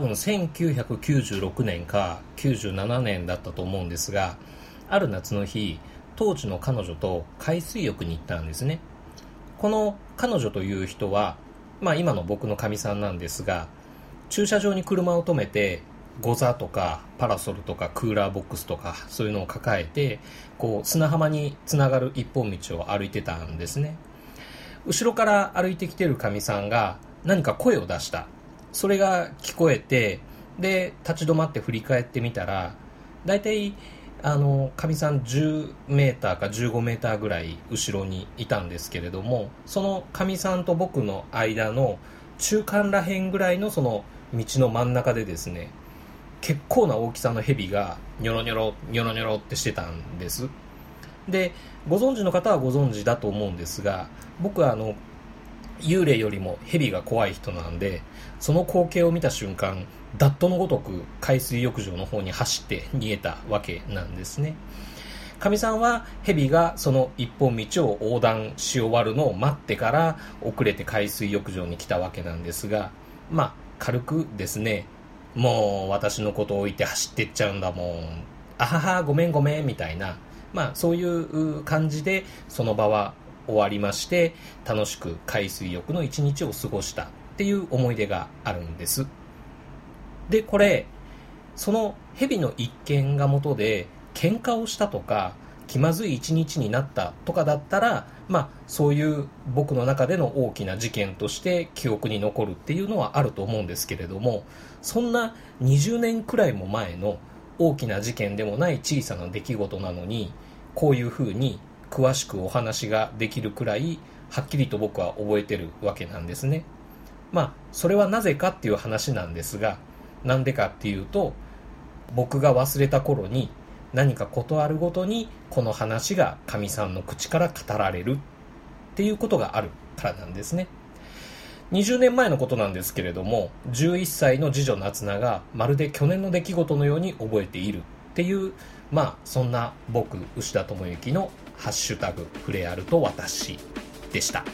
分1996年か97年だったと思うんですがある夏の日当時の彼女と海水浴に行ったんですね。この彼女という人は、まあ、今の僕のかみさんなんですが駐車場に車を止めてゴザとかパラソルとかクーラーボックスとかそういうのを抱えてこう砂浜につながる一本道を歩いてたんですね。後ろから歩いてきてるかみさんが何か声を出した。それが聞こえてで立ち止まって振り返ってみたら大体あのかみさん10メーターか15メーターぐらい後ろにいたんですけれどもそのかみさんと僕の間の中間らへんぐらいのその道の真ん中でですね結構な大きさの蛇がニョロニョロニョロニョロってしてたんです。でご存知の方はご存知だと思うんですが僕はあの幽霊よりも蛇が怖い人なんでその光景を見た瞬間ダットのごとく海水浴場の方に走って逃げたわけなんですね。かみさんは蛇がその一本道を横断し終わるのを待ってから遅れて海水浴場に来たわけなんですがまあ軽くですねもう私のことを置いて走ってっちゃうんだもん。あははごめんごめんみたいな。まあそういう感じでその場は終わりまして楽しく海水浴の一日を過ごした。っていう思い出があるんです。でこれその蛇の一件がもとで喧嘩をしたとか気まずい一日になったとかだったらまあそういう僕の中での大きな事件として記憶に残るっていうのはあると思うんですけれどもそんな20年くらいも前の大きな事件でもない小さな出来事なのにこういうふうに詳しくお話ができるくらいはっきりと僕は覚えてるわけなんですね。まあそれはなぜかっていう話なんですがなんでかっていうと僕が忘れた頃に何か事あるごとにこの話がかみさんの口から語られるっていうことがあるからなんですね。20年前のことなんですけれども11歳の次女夏菜がまるで去年の出来事のように覚えているっていうまあそんな僕牛田智之の「ハッシュタグフレアルと私」でした。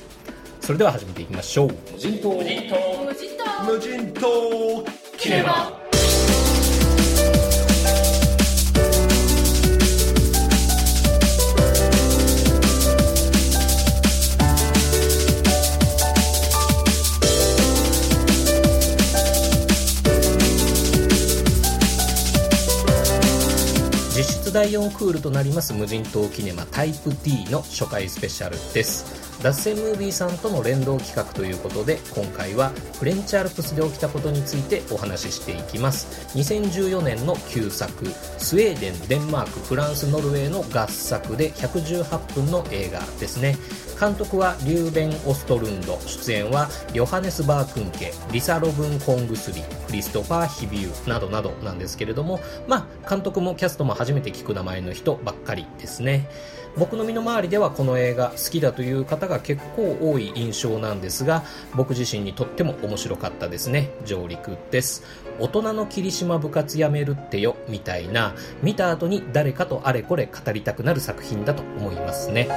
それでは始めていきましょう。無人島。無人島。無人島。キネマ第4クールとなります無人島キネマタイプ D の初回スペシャルです脱線ムービーさんとの連動企画ということで今回はフレンチアルプスで起きたことについてお話ししていきます。2014年の旧作スウェーデンデンマークフランスノルウェーの合作で118分の映画ですね。監督はリューベン・オストルンド出演はヨハネス・バークンケリサ・ロブン・コングスリクリストファー・ヒビューなどなどなんですけれどもまあ監督もキャストも初めて聞く名前の人ばっかりですね。僕の身の回りではこの映画好きだという方が結構多い印象なんですが僕自身にとっても面白かったですね。上陸です。大人の霧島部活やめるってよみたいな。見た後に誰かとあれこれ語りたくなる作品だと思いますね。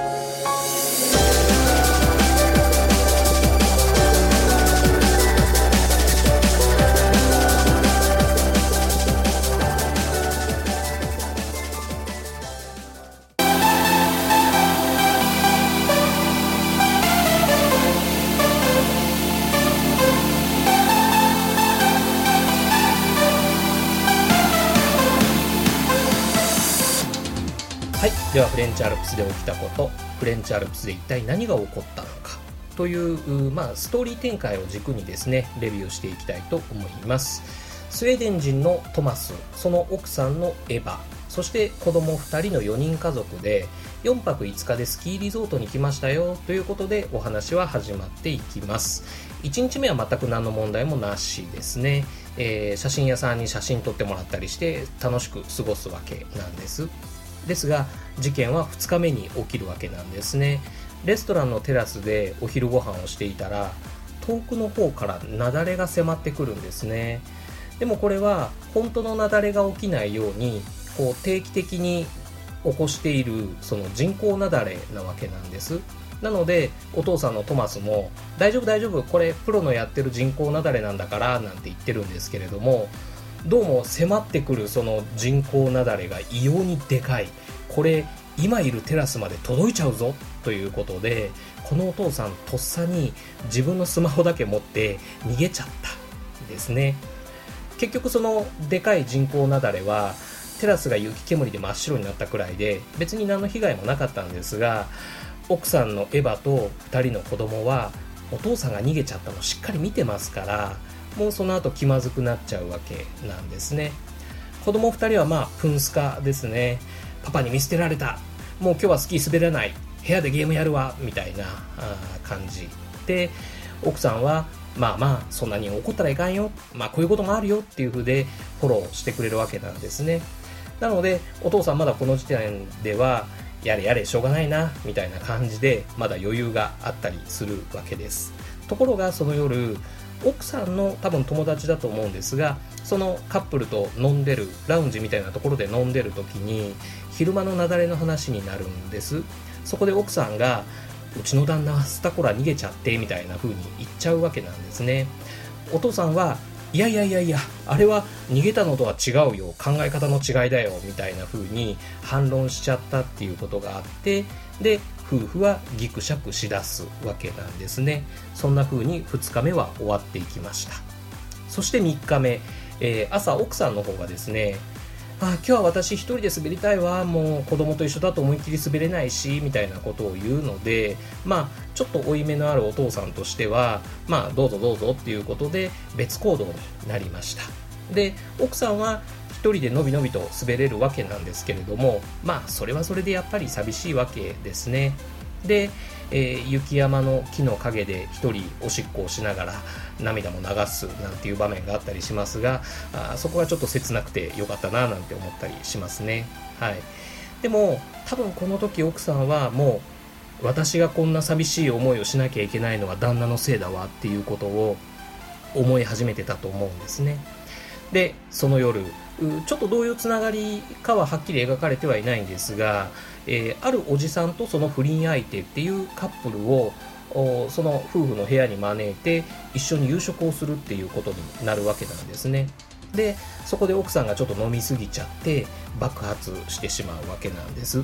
ではフレンチアルプスで起きたこと。フレンチアルプスで一体何が起こったのか。という、まあ、ストーリー展開を軸にですねレビューしていきたいと思います。スウェーデン人のトマスその奥さんのエヴァそして子供2人の4人家族で4泊5日でスキーリゾートに来ましたよ。ということでお話は始まっていきます。1日目は全く何の問題もなしですね、えー、写真屋さんに写真撮ってもらったりして楽しく過ごすわけなんです。ですが事件は2日目に起きるわけなんですね。レストランのテラスでお昼ご飯をしていたら遠くの方から雪崩が迫ってくるんですね。でもこれは本当の雪崩が起きないようにこう定期的に起こしているその人工雪崩なわけなんです。なのでお父さんのトマスも大丈夫大丈夫これプロのやってる人工雪崩なんだからなんて言ってるんですけれどもどうも迫ってくるその人工雪崩が異様にでかい。これ今いるテラスまで届いちゃうぞ。ということでこのお父さんとっさに自分のスマホだけ持って逃げちゃった。ですね。結局そのでかい人工雪崩はテラスが雪煙で真っ白になったくらいで別に何の被害もなかったんですが奥さんのエヴァと2人の子供はお父さんが逃げちゃったのしっかり見てますからもうその後気まずくなっちゃうわけなんですね。子供2人はまあプンスカですね。パパに見捨てられた。もう今日はスキー滑れない。部屋でゲームやるわみたいな感じで奥さんはまあまあそんなに怒ったらいかんよ。まあこういうこともあるよっていう風でフォローしてくれるわけなんですね。なのでお父さんまだこの時点ではやれやれしょうがないなみたいな感じでまだ余裕があったりするわけです。ところがその夜奥さんの多分友達だと思うんですがそのカップルと飲んでるラウンジみたいなところで飲んでる時に昼間の雪崩の話になるんです。そこで奥さんがうちの旦那はスタコラ逃げちゃってみたいな風に言っちゃうわけなんですね。お父さんはいやいやいやいやあれは逃げたのとは違うよ。考え方の違いだよみたいな風に反論しちゃったっていうことがあってで夫婦はギクシャクしだすわけなんですね。そんな風に2日目は終わっていきました。そして3日目、えー、朝奥さんの方がですねあ今日は私一人で滑りたいわもう子供と一緒だと思いっきり滑れないしみたいなことを言うのでまあちょっと負い目のあるお父さんとしてはまあどうぞどうぞっていうことで別行動になりました。で奥さんは一人でのびのびと滑れるわけなんですけれどもまあそれはそれでやっぱり寂しいわけですね。で、えー、雪山の木の陰で一人おしっこをしながら涙も流すなんていう場面があったりしますがあそこはちょっと切なくてよかったななんて思ったりしますね。はい。でも多分この時奥さんはもう私がこんな寂しい思いをしなきゃいけないのは旦那のせいだわっていうことを思い始めてたと思うんですね。でその夜ちょっとどういうつながりかははっきり描かれてはいないんですが、えー、あるおじさんとその不倫相手っていうカップルをその夫婦の部屋に招いて一緒に夕食をするっていうことになるわけなんですね。でそこで奥さんがちょっと飲みすぎちゃって爆発してしまうわけなんです。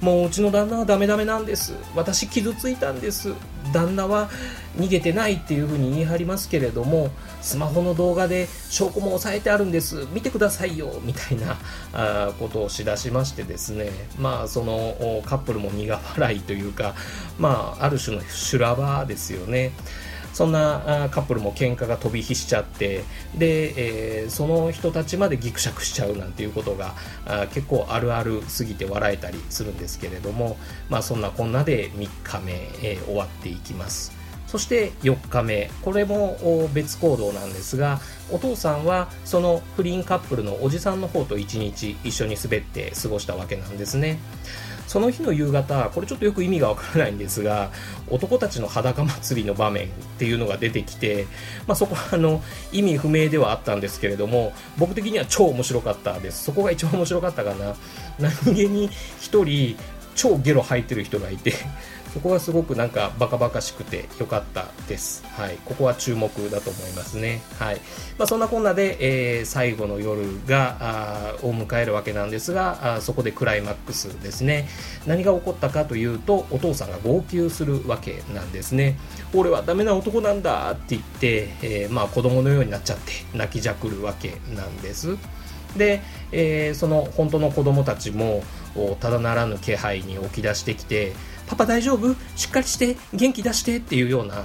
もううちの旦那はダメダメなんです。私傷ついたんです。旦那は逃げてないっていうふうに言い張りますけれどもスマホの動画で証拠も押さえてあるんです。見てくださいよ。みたいなあことをしだしましてですね。まあそのカップルも苦笑いというかまあある種の修羅場ですよね。そんなカップルも喧嘩が飛び火しちゃってで、えー、その人たちまでギクシャクしちゃうなんていうことが結構あるあるすぎて笑えたりするんですけれども、まあ、そんなこんなで3日目、えー、終わっていきます。そして4日目。これも別行動なんですがお父さんはその不倫カップルのおじさんの方と1日一緒に滑って過ごしたわけなんですね。その日の夕方これちょっとよく意味がわからないんですが男たちの裸祭りの場面っていうのが出てきて、まあ、そこはあの意味不明ではあったんですけれども僕的には超面白かったです。そこが一番面白かったかな。何気に1人超ゲロ吐いてる人がいてそこはすごくなんかバカバカしくて良かったです。はい。ここは注目だと思いますね。はい。まあ、そんなこんなで、えー、最後の夜が、を迎えるわけなんですがあ、そこでクライマックスですね。何が起こったかというと、お父さんが号泣するわけなんですね。俺はダメな男なんだって言って、えー、まあ子供のようになっちゃって泣きじゃくるわけなんです。で、えー、その本当の子供たちもただならぬ気配に起き出してきてパパ大丈夫？しっかりして元気出してっていうような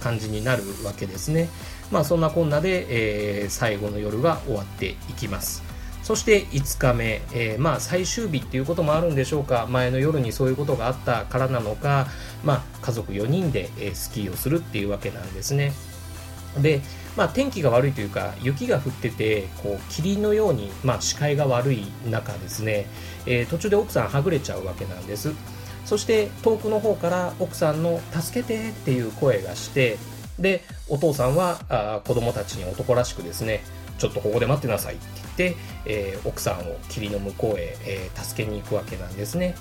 感じになるわけですね。まあそんなこんなで、えー、最後の夜が終わっていきます。そして5日目、えー、まあ最終日っていうこともあるんでしょうか。前の夜にそういうことがあったからなのか、まあ、家族4人で、えスキーをするっていうわけなんですね。で、まあ、天気が悪いというか雪が降っててこう霧のように、まあ、視界が悪い中ですね、えー、途中で奥さんはぐれちゃうわけなんです。そして遠くの方から奥さんの「助けて」っていう声がしてでお父さんはあ子供たちに男らしくですねちょっとここで待ってなさいって言って、えー、奥さんを霧の向こうへ、えー、助けに行くわけなんですね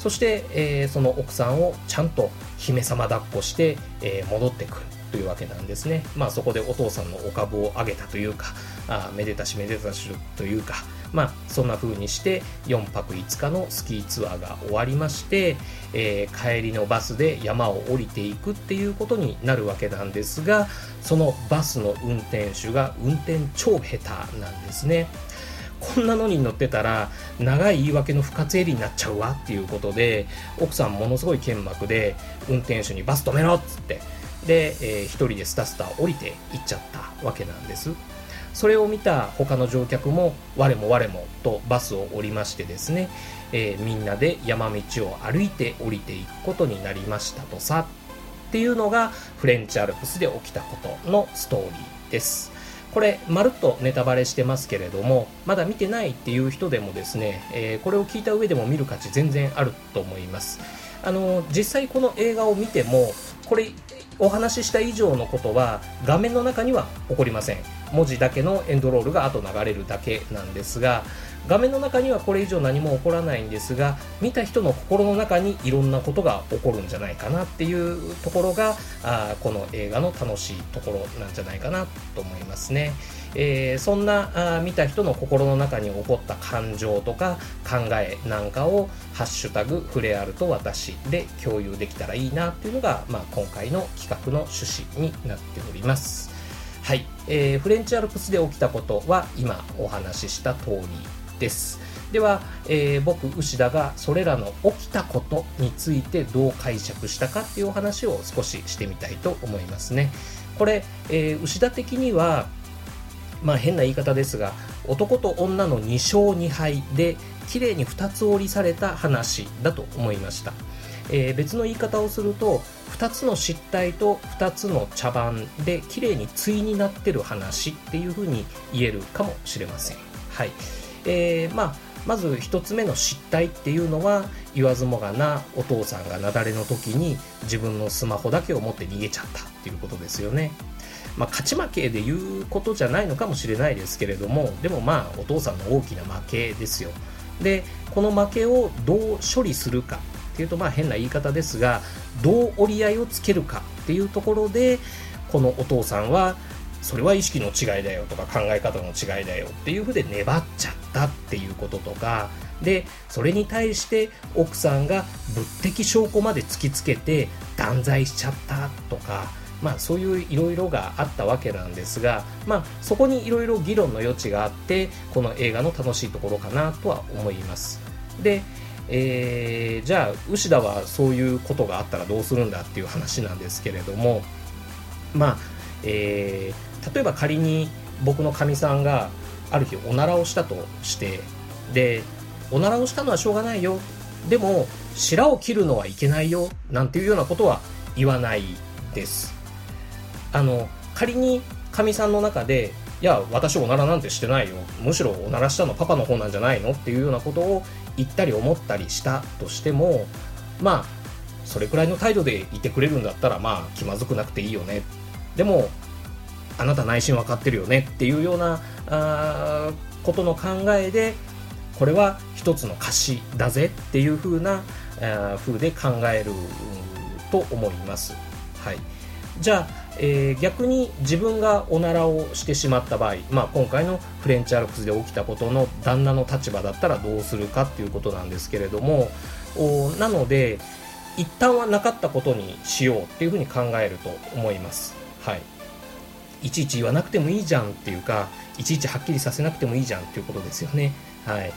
そして、えー、その奥さんをちゃんと姫様抱っこして、え、戻ってくるというわけなんですね。まあそこでお父さんのお株を上げたというか、あめでたしめでたしというか、まあそんな風にして4泊5日のスキーツアーが終わりまして、えー、帰りのバスで山を降りていくっていうことになるわけなんですが、そのバスの運転手が運転超下手なんですね。こんなのに乗ってたら長い言い訳の不活襟になっちゃうわっていうことで奥さんものすごい剣幕で運転手にバス止めろっつってで、えー、一人でスタスタ降りて行っちゃったわけなんですそれを見た他の乗客も我も我もとバスを降りましてですね、えー、みんなで山道を歩いて降りていくことになりましたとさっていうのがフレンチアルプスで起きたことのストーリーです。これまるっとネタバレしてますけれどもまだ見てないっていう人でもですね、えー、これを聞いた上でも見る価値全然あると思います。あの実際この映画を見てもこれお話しした以上のことは画面の中には起こりません。文字だけのエンドロールが後流れるだけなんですが画面の中にはこれ以上何も起こらないんですが見た人の心の中にいろんなことが起こるんじゃないかなっていうところがあこの映画の楽しいところなんじゃないかなと思いますね。えー、そんなあ見た人の心の中に起こった感情とか考えなんかを「ハッシュタグフレアルと私」で共有できたらいいなっていうのが、まあ、今回の企画の趣旨になっております。はい、えー、フレンチアルプスで起きたことは今お話しした通りです。では、えー、僕牛田がそれらの起きたことについてどう解釈したかっていうお話を少ししてみたいと思いますね。これ、えー、牛田的にはまあ変な言い方ですが男と女の2勝2敗で綺麗に2つ折りされた話だと思いました、えー、別の言い方をすると2つの失態と2つの茶番で綺麗に対になってる話っていうふうに言えるかもしれませんはいえー、まあ、まず1つ目の失態っていうのは言わずもがなお父さんが雪崩の時に自分のスマホだけを持って逃げちゃったっていうことですよね。まあ、勝ち負けで言うことじゃないのかもしれないですけれどもでもまあお父さんの大きな負けですよ。でこの負けをどう処理するかっていうとまあ変な言い方ですがどう折り合いをつけるかっていうところでこのお父さんはそれは意識の違いだよとか考え方の違いだよっていうふうで粘っちゃったっていうこととかでそれに対して奥さんが物的証拠まで突きつけて断罪しちゃったとかまあそういういろいろがあったわけなんですがまあそこにいろいろ議論の余地があってこの映画の楽しいところかなとは思います。でえー、じゃあ牛田はそういうことがあったらどうするんだっていう話なんですけれどもまあ、えー例えば仮に僕のかみさんがある日おならをしたとしてでおならをしたのはしょうがないよ。でも白を切るのはいけないよなんていうようなことは言わないです。あの仮にかみさんの中でいや私おならなんてしてないよ。むしろおならしたのパパの方なんじゃないの？っていうようなことを言ったり思ったりしたとしてもまあそれくらいの態度でいてくれるんだったらまあ気まずくなくていいよね。でもあなた内心分かってるよね？っていうようなあことの考えでこれは一つの歌詞だぜ？っていう風な風で考えると思います。はい、じゃあ、えー、逆に自分がおならをしてしまった場合、まあ、今回のフレンチアルプスで起きたことの旦那の立場だったらどうするかっていうことなんですけれどもおなので一旦はなかったことにしようっていうふうに考えると思います。はいいちいち言わなくてもいいじゃんっていうかいちいちはっきりさせなくてもいいじゃんっていうことですよね。はい、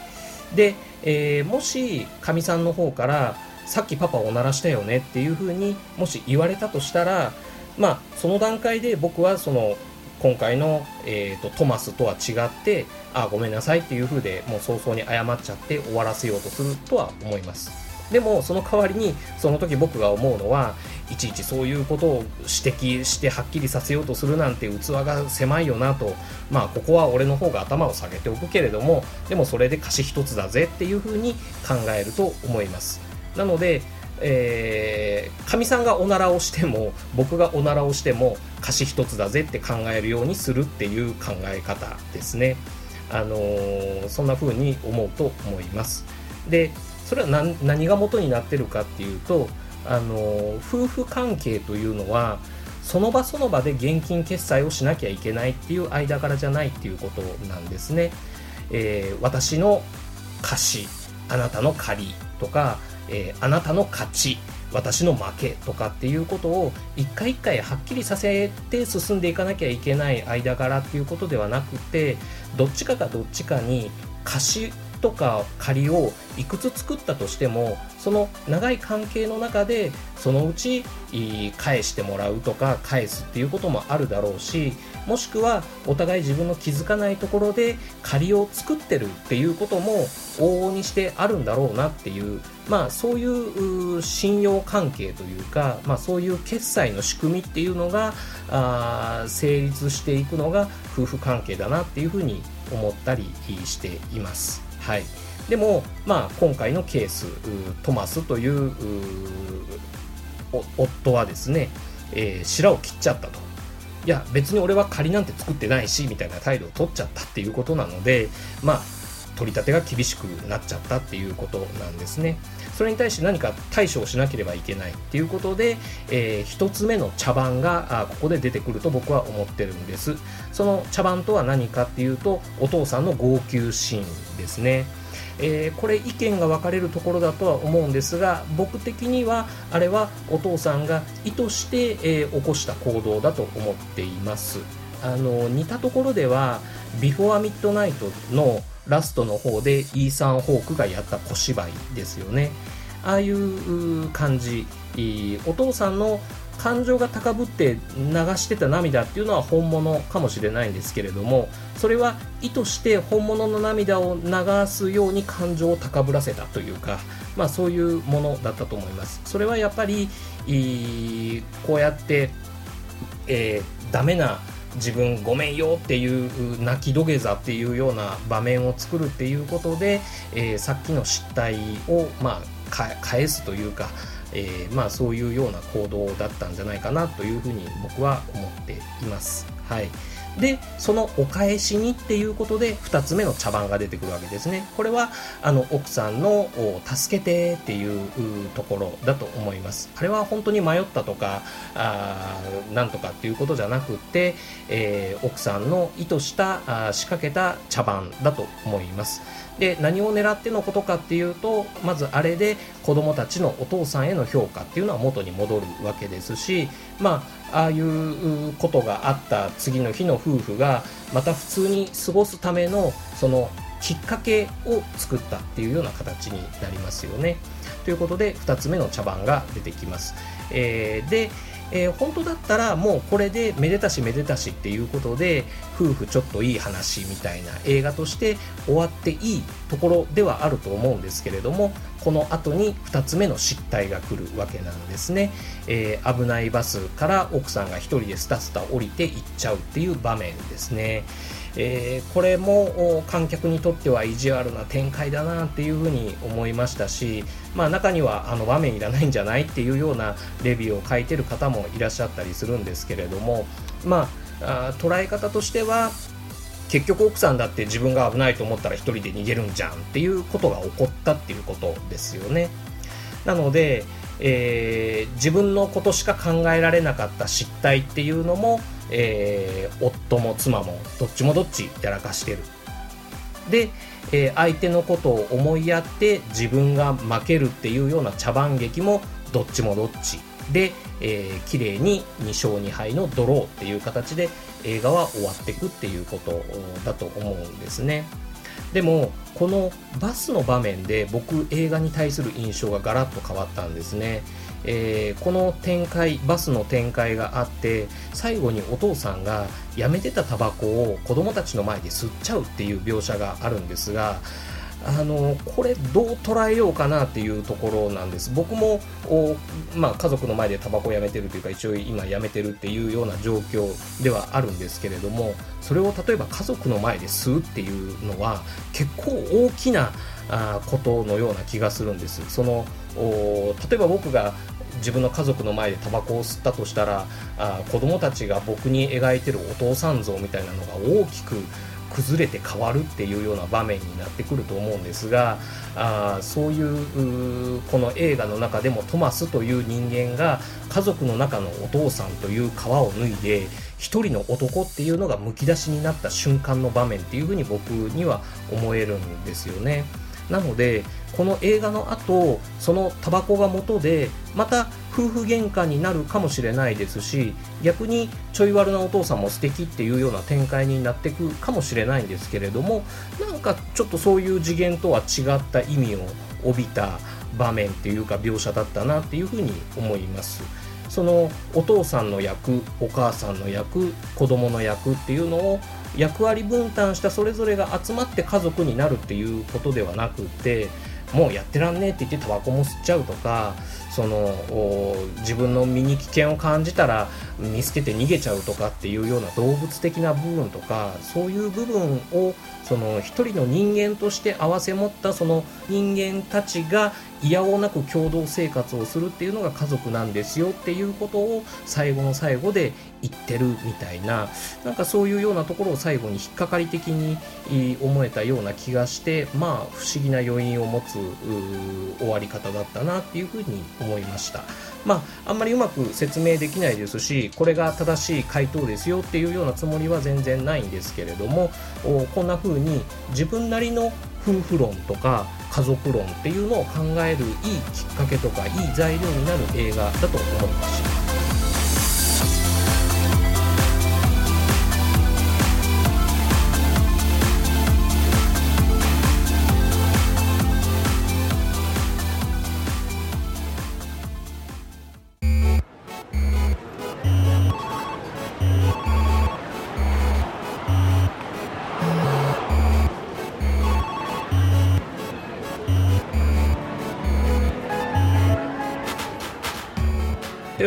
で、えー、もしかみさんの方からさっきパパおならしたよねっていうふうにもし言われたとしたらまあその段階で僕はその今回の、えーと、トマスとは違ってあごめんなさいっていうふうでもう早々に謝っちゃって終わらせようとするとは思います。でもその代わりにその時僕が思うのはいちいちそういうことを指摘してはっきりさせようとするなんて器が狭いよなとまあここは俺の方が頭を下げておくけれどもでもそれで歌詞一つだぜっていうふうに考えると思いますなのでえー、かみさんがおならをしても僕がおならをしても歌詞一つだぜって考えるようにするっていう考え方ですねあのー、そんな風に思うと思いますでそれは何何が元になってるかっていうとあの夫婦関係というのはその場その場で現金決済をしなきゃいけないっていう間柄じゃないっていうことなんですね。えー、私の貸しあなたの借りとか、えー、あなたの勝ち私の負けとかっていうことを一回一回はっきりさせて進んでいかなきゃいけない間柄っていうことではなくてどっちかがどっちかに貸しとか借りをいくつ作ったとしてもその長い関係の中でそのうち返してもらうとか返すっていうこともあるだろうしもしくはお互い自分の気づかないところで借りを作ってるっていうことも往々にしてあるんだろうなっていうまあそういう信用関係というか、まあ、そういう決済の仕組みっていうのがあ成立していくのが夫婦関係だなっていうふうに思ったりしています。はい、でも、まあ、今回のケーストマスという夫はですね、えー、白を切っちゃったと。いや別に俺は仮なんて作ってないしみたいな態度を取っちゃったっていうことなのでまあ取り立てが厳しくなっちゃったっていうことなんですね。それに対して何か対処をしなければいけないっていうことで、えー、1つ目の茶番があここで出てくると僕は思ってるんです。その茶番とは何かっていうとお父さんの号泣シーンですね。えー、これ意見が分かれるところだとは思うんですが僕的にはあれはお父さんが意図して、えー、起こした行動だと思っています。あの似たところでは「ビフォーミッドナイト」のラストの方でイーサン・ホークがやった小芝居ですよね。ああいう感じ。お父さんの感情が高ぶって流してた涙っていうのは本物かもしれないんですけれどもそれは意図して本物の涙を流すように感情を高ぶらせたというか、まあ、そういうものだったと思います。それはやっぱりこうやって、えー、ダメな自分ごめんよっていう泣き土下座っていうような場面を作るっていうことで、えー、さっきの失態を、まあ、返すというかえー、まあ、そういうような行動だったんじゃないかなというふうに僕は思っています。はい、でそのお返しにっていうことで2つ目の茶番が出てくるわけですね。これはあの奥さんの助けてっていうところだと思います。あれは本当に迷ったとかあなんとかっていうことじゃなくて、えー、奥さんの意図したあ仕掛けた茶番だと思います。で何を狙ってのことかっていうとまずあれで子供たちのお父さんへの評価っていうのは元に戻るわけですしまあああいうことがあった次の日の夫婦がまた普通に過ごすためのそのきっかけを作ったっていうような形になりますよね。ということで2つ目の茶番が出てきます。えー、でえー、本当だったらもうこれでめでたしめでたしっていうことで夫婦ちょっといい話みたいな映画として終わっていいところではあると思うんですけれどもこの後に2つ目の失態が来るわけなんですね、えー、危ないバスから奥さんが1人でスタスタ降りて行っちゃうっていう場面ですね。えー、これも観客にとっては意地悪な展開だなっていうふうに思いましたし、まあ、中にはあの場面いらないんじゃないっていうようなレビューを書いてる方もいらっしゃったりするんですけれども、まあ、あ捉え方としては結局奥さんだって自分が危ないと思ったら1人で逃げるんじゃんっていうことが起こったっていうことですよね。なので、えー、自分のことしか考えられなかった失態っていうのもえー、夫も妻もどっちもどっちやらかしてる。で、えー、相手のことを思いやって自分が負けるっていうような茶番劇もどっちもどっち。で、えー、綺麗に2勝2敗のドローっていう形で映画は終わっていくっていうことだと思うんですね。でもこのバスの場面で僕映画に対する印象がガラッと変わったんですね。えー、この展開バスの展開があって最後にお父さんがやめてたタバコを子供たちの前で吸っちゃうっていう描写があるんですがあのこれどう捉えようかなっていうところなんです。僕もまあ、家族の前でタバコをやめてるというか一応今やめてるっていうような状況ではあるんですけれどもそれを例えば家族の前で吸うっていうのは結構大きなあことのような気がするんですその例えば僕が自分の家族の前でタバコを吸ったとしたらあ子供たちが僕に描いてるお父さん像みたいなのが大きく崩れて変わるっていうような場面になってくると思うんですがあそういうこの映画の中でもトマスという人間が家族の中のお父さんという皮を脱いで一人の男っていうのがむき出しになった瞬間の場面っていうふうに僕には思えるんですよね。なのでこの映画の後そのタバコが元でまた夫婦喧嘩になるかもしれないですし逆にちょい悪なお父さんも素敵っていうような展開になっていくかもしれないんですけれどもなんかちょっとそういう次元とは違った意味を帯びた場面っていうか描写だったなっていうふうに思います。そのお父さんの役お母さんの役子供の役っていうのを役割分担したそれぞれが集まって家族になるっていうことではなくてもうやってらんねえって言ってタバコも吸っちゃうとかその自分の身に危険を感じたら見捨てて逃げちゃうとかっていうような動物的な部分とかそういう部分をその一人の人間として併せ持ったその人間たちがいやおなく共同生活をするっていうのが家族なんですよっていうことを最後の最後で言ってるみたいな。なんかそういうようなところを最後に引っかかり的に思えたような気がしてまあ不思議な余韻を持つ終わり方だったなっていうふうに思いました。まああんまりうまく説明できないですしこれが正しい回答ですよっていうようなつもりは全然ないんですけれどもこんな風に自分なりの夫婦論とか家族論っていうのを考えるいいきっかけとかいい材料になる映画だと思います。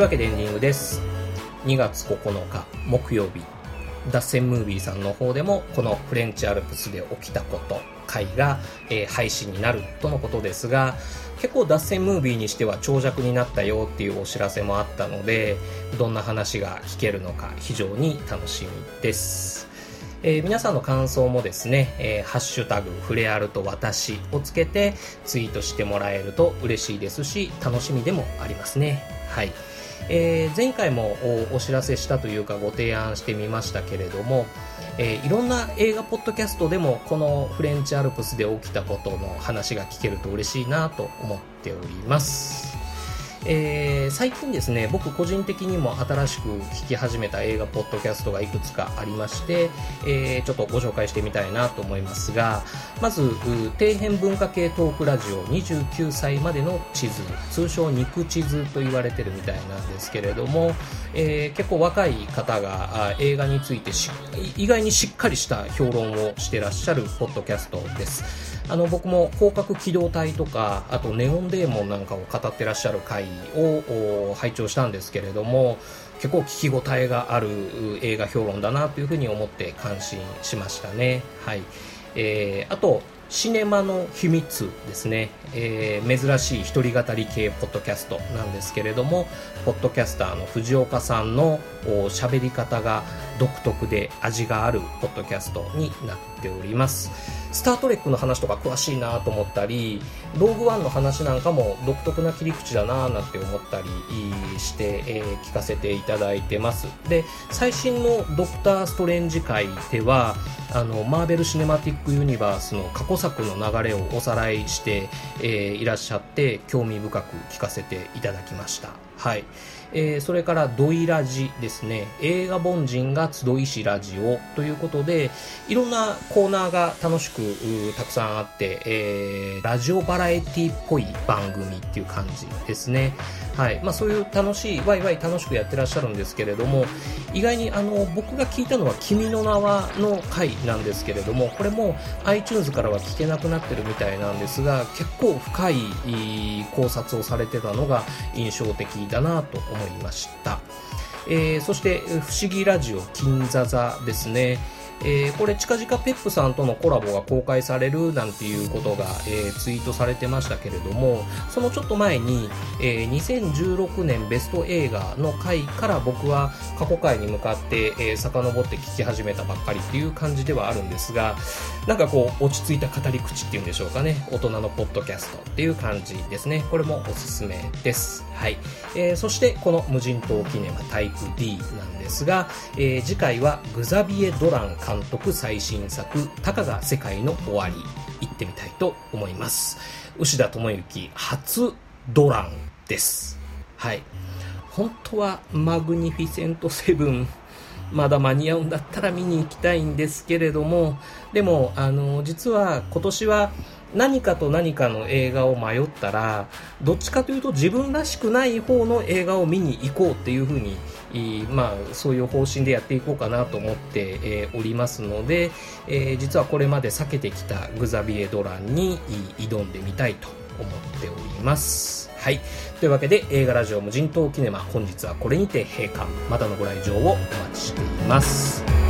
わけでエンディングです。2月9日木曜日、脱線ムービーさんの方でもこのフレンチアルプスで起きたこと回が、えー、配信になるとのことですが、結構脱線ムービーにしては長尺になったよっていうお知らせもあったので、どんな話が聞けるのか非常に楽しみです。えー、皆さんの感想もですね、えー、ハッシュタグ、フレアルと私をつけてツイートしてもらえると嬉しいですし、楽しみでもありますね。はい。えー、前回もお知らせしたというかご提案してみましたけれども、えー、いろんな映画ポッドキャストでもこのフレンチアルプスで起きたことの話が聞けると嬉しいなと思っております。えー、最近ですね、僕個人的にも新しく聞き始めた映画ポッドキャストがいくつかありまして、えー、ちょっとご紹介してみたいなと思いますが、まず、底辺文化系トークラジオ29歳までの地図、通称肉地図と言われてるみたいなんですけれども、えー、結構若い方が映画について意外にしっかりした評論をしてらっしゃるポッドキャストです。あの僕も広角機動隊とかあとネオンデーモンなんかを語ってらっしゃる回を拝聴したんですけれども結構聞き応えがある映画評論だなというふうに思って感心しましたね。はいえー、あとシネマの秘密ですね、えー、珍しい一人語り系ポッドキャストなんですけれどもポッドキャスターの藤岡さんの喋り方が独特で味があるポッドキャストになっておりますスター・トレックの話とか詳しいなと思ったりローグワンの話なんかも独特な切り口だななんて思ったりして、えー、聞かせていただいてますで最新のドクター・ストレンジ界ではあのマーベル・シネマティック・ユニバースの過去作の流れをおさらいして、えー、いらっしゃって興味深く聞かせていただきました。はい。えー、それからドイラジですね。映画凡人が集いしラジオということで、いろんなコーナーが楽しくたくさんあって、えー、ラジオバラエティっぽい番組っていう感じですね。はい。まあそういう楽しい、ワイワイ楽しくやってらっしゃるんですけれども、意外にあの、僕が聞いたのは君の名はの回なんですけれども、これも iTunes からは聞けなくなってるみたいなんですが、結構深い考察をされてたのが印象的だなと思いまました。えー、そして、不思議ラジオ金座座ですね。えー、これ近々ペップさんとのコラボが公開されるなんていうことが、えー、ツイートされてましたけれども、そのちょっと前に、えー、2016年ベスト映画の回から僕は過去回に向かって、えー、遡って聞き始めたばっかりっていう感じではあるんですが、なんかこう、落ち着いた語り口っていうんでしょうかね。大人のポッドキャストっていう感じですね。これもおすすめです。はい。えー、そしてこの無人島記念はタイプ D なんですが、えー、次回はグザビエ・ドラン監督最新作「たかが世界の終わり」行ってみたいと思います。牛田智之初ドランです。はい。本当はマグニフィセントセブンまだ間に合うんだったら見に行きたいんですけれどもでもあの実は今年は何かと何かの映画を迷ったらどっちかというと自分らしくない方の映画を見に行こうっていうふうにまあ、そういう方針でやっていこうかなと思って、えー、おりますので、えー、実はこれまで避けてきたグザビエ・ドランに挑んでみたいと思っております。はい。というわけで映画ラジオ無人島キネマ本日はこれにて閉館。またのご来場をお待ちしています。